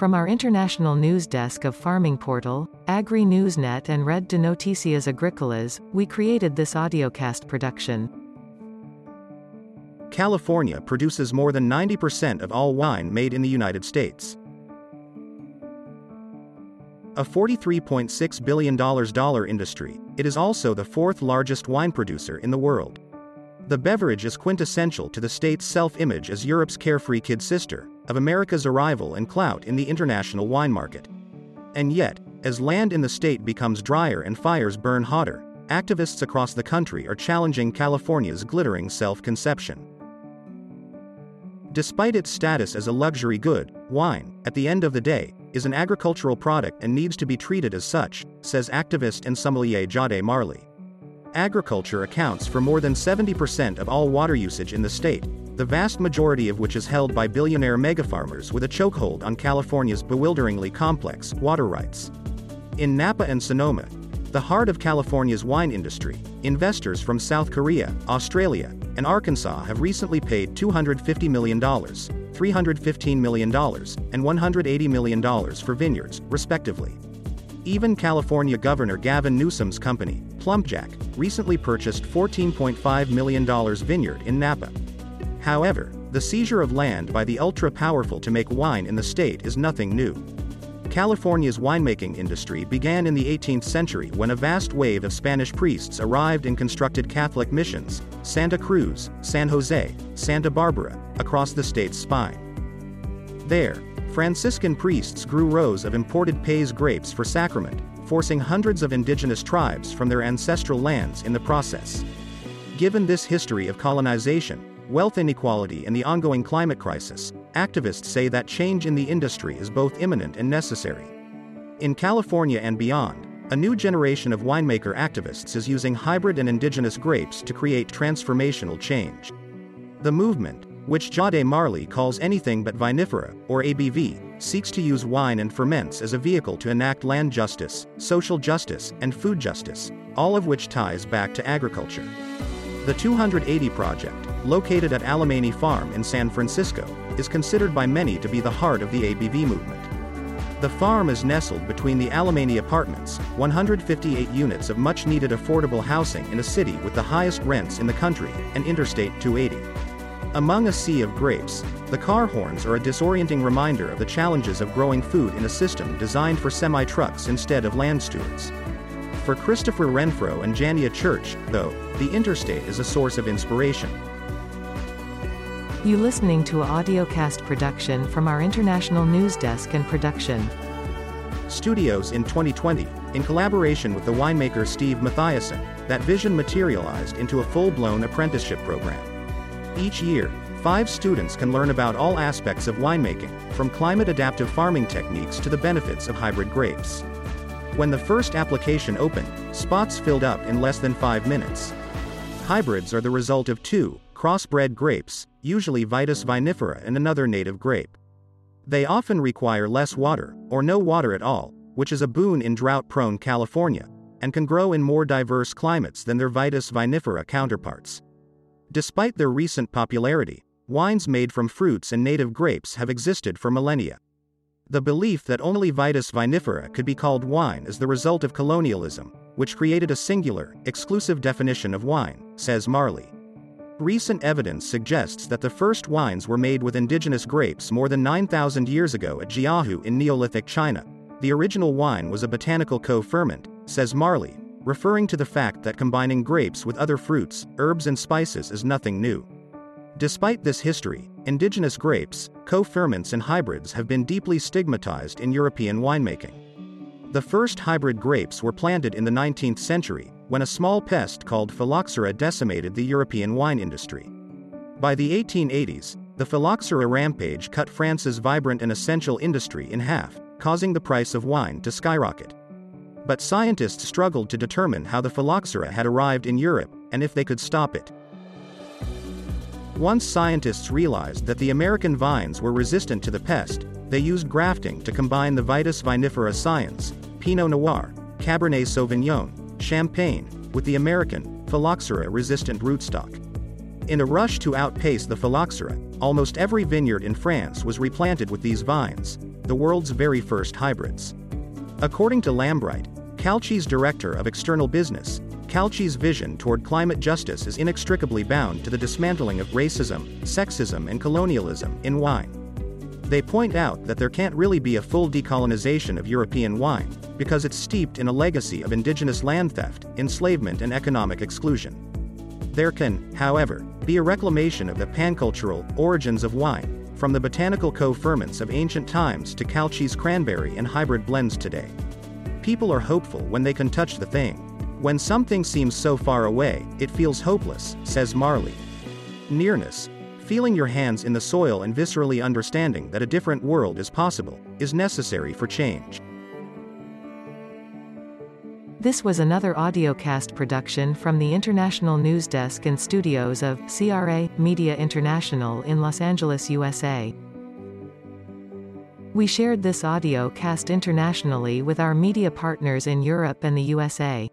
From our international news desk of Farming Portal, Agri Newsnet and Red de Noticias Agricolas, we created this audiocast production. California produces more than 90% of all wine made in the United States. A $43.6 billion industry, it is also the fourth largest wine producer in the world. The beverage is quintessential to the state's self image as Europe's carefree kid sister, of America's arrival and clout in the international wine market. And yet, as land in the state becomes drier and fires burn hotter, activists across the country are challenging California's glittering self conception. Despite its status as a luxury good, wine, at the end of the day, is an agricultural product and needs to be treated as such, says activist and sommelier Jade Marley. Agriculture accounts for more than 70% of all water usage in the state, the vast majority of which is held by billionaire megafarmers with a chokehold on California's bewilderingly complex water rights. In Napa and Sonoma, the heart of California's wine industry, investors from South Korea, Australia, and Arkansas have recently paid $250 million, $315 million, and $180 million for vineyards, respectively. Even California Governor Gavin Newsom's company, Plumpjack, recently purchased $14.5 million vineyard in Napa. However, the seizure of land by the ultra powerful to make wine in the state is nothing new. California's winemaking industry began in the 18th century when a vast wave of Spanish priests arrived and constructed Catholic missions, Santa Cruz, San Jose, Santa Barbara, across the state's spine. There, Franciscan priests grew rows of imported Pais grapes for sacrament, forcing hundreds of indigenous tribes from their ancestral lands in the process. Given this history of colonization, wealth inequality and the ongoing climate crisis, activists say that change in the industry is both imminent and necessary. In California and beyond, a new generation of winemaker activists is using hybrid and indigenous grapes to create transformational change. The movement, which Jade Marley calls anything but vinifera, or ABV, seeks to use wine and ferments as a vehicle to enact land justice, social justice, and food justice, all of which ties back to agriculture. The 280 Project, located at Alemany Farm in San Francisco, is considered by many to be the heart of the ABV movement. The farm is nestled between the Alemany Apartments, 158 units of much needed affordable housing in a city with the highest rents in the country, and Interstate 280. Among a sea of grapes, the car horns are a disorienting reminder of the challenges of growing food in a system designed for semi trucks instead of land stewards. For Christopher Renfro and Jania Church, though, the interstate is a source of inspiration. You listening to a audiocast production from our international news desk and production. Studios in 2020, in collaboration with the winemaker Steve Matthiasson, that vision materialized into a full-blown apprenticeship program. Each year, five students can learn about all aspects of winemaking, from climate-adaptive farming techniques to the benefits of hybrid grapes. When the first application opened, spots filled up in less than five minutes. Hybrids are the result of two, crossbred grapes, usually Vitis vinifera and another native grape. They often require less water, or no water at all, which is a boon in drought-prone California, and can grow in more diverse climates than their Vitis vinifera counterparts. Despite their recent popularity, wines made from fruits and native grapes have existed for millennia. The belief that only Vitis vinifera could be called wine is the result of colonialism, which created a singular, exclusive definition of wine, says Marley. Recent evidence suggests that the first wines were made with indigenous grapes more than 9,000 years ago at Jiahu in Neolithic China. The original wine was a botanical co-ferment, says Marley, referring to the fact that combining grapes with other fruits, herbs and spices is nothing new. Despite this history, indigenous grapes, co-ferments and hybrids have been deeply stigmatized in European winemaking. The first hybrid grapes were planted in the 19th century, when a small pest called phylloxera decimated the European wine industry. By the 1880s, the phylloxera rampage cut France's vibrant and essential industry in half, causing the price of wine to skyrocket. But scientists struggled to determine how the phylloxera had arrived in Europe and if they could stop it. Once scientists realized that the American vines were resistant to the pest, they used grafting to combine the Vitis vinifera scions, Pinot Noir, Cabernet Sauvignon, Champagne, with the American, phylloxera-resistant rootstock. In a rush to outpace the phylloxera, almost every vineyard in France was replanted with these vines. the world's very first hybrids. According to Lambright, Kalchē's director of external business, Kalchē's vision toward climate justice is inextricably bound to the dismantling of racism, sexism, and colonialism in wine. They point out that there can't really be a full decolonization of European wine, because it's steeped in a legacy of indigenous land theft, enslavement, and economic exclusion. There can, however, be a reclamation of the pancultural origins of wine, from the botanical co-ferments of ancient times to Kalchē's cranberry and hybrid blends today. People are hopeful when they can touch the thing. When something seems so far away, it feels hopeless, says Marley. Nearness, feeling your hands in the soil and viscerally understanding that a different world is possible, is necessary for change. This was another audiocast production from the International News Desk and studios of CRA Media International in Los Angeles, USA. We shared this audio cast internationally with our media partners in Europe and the USA.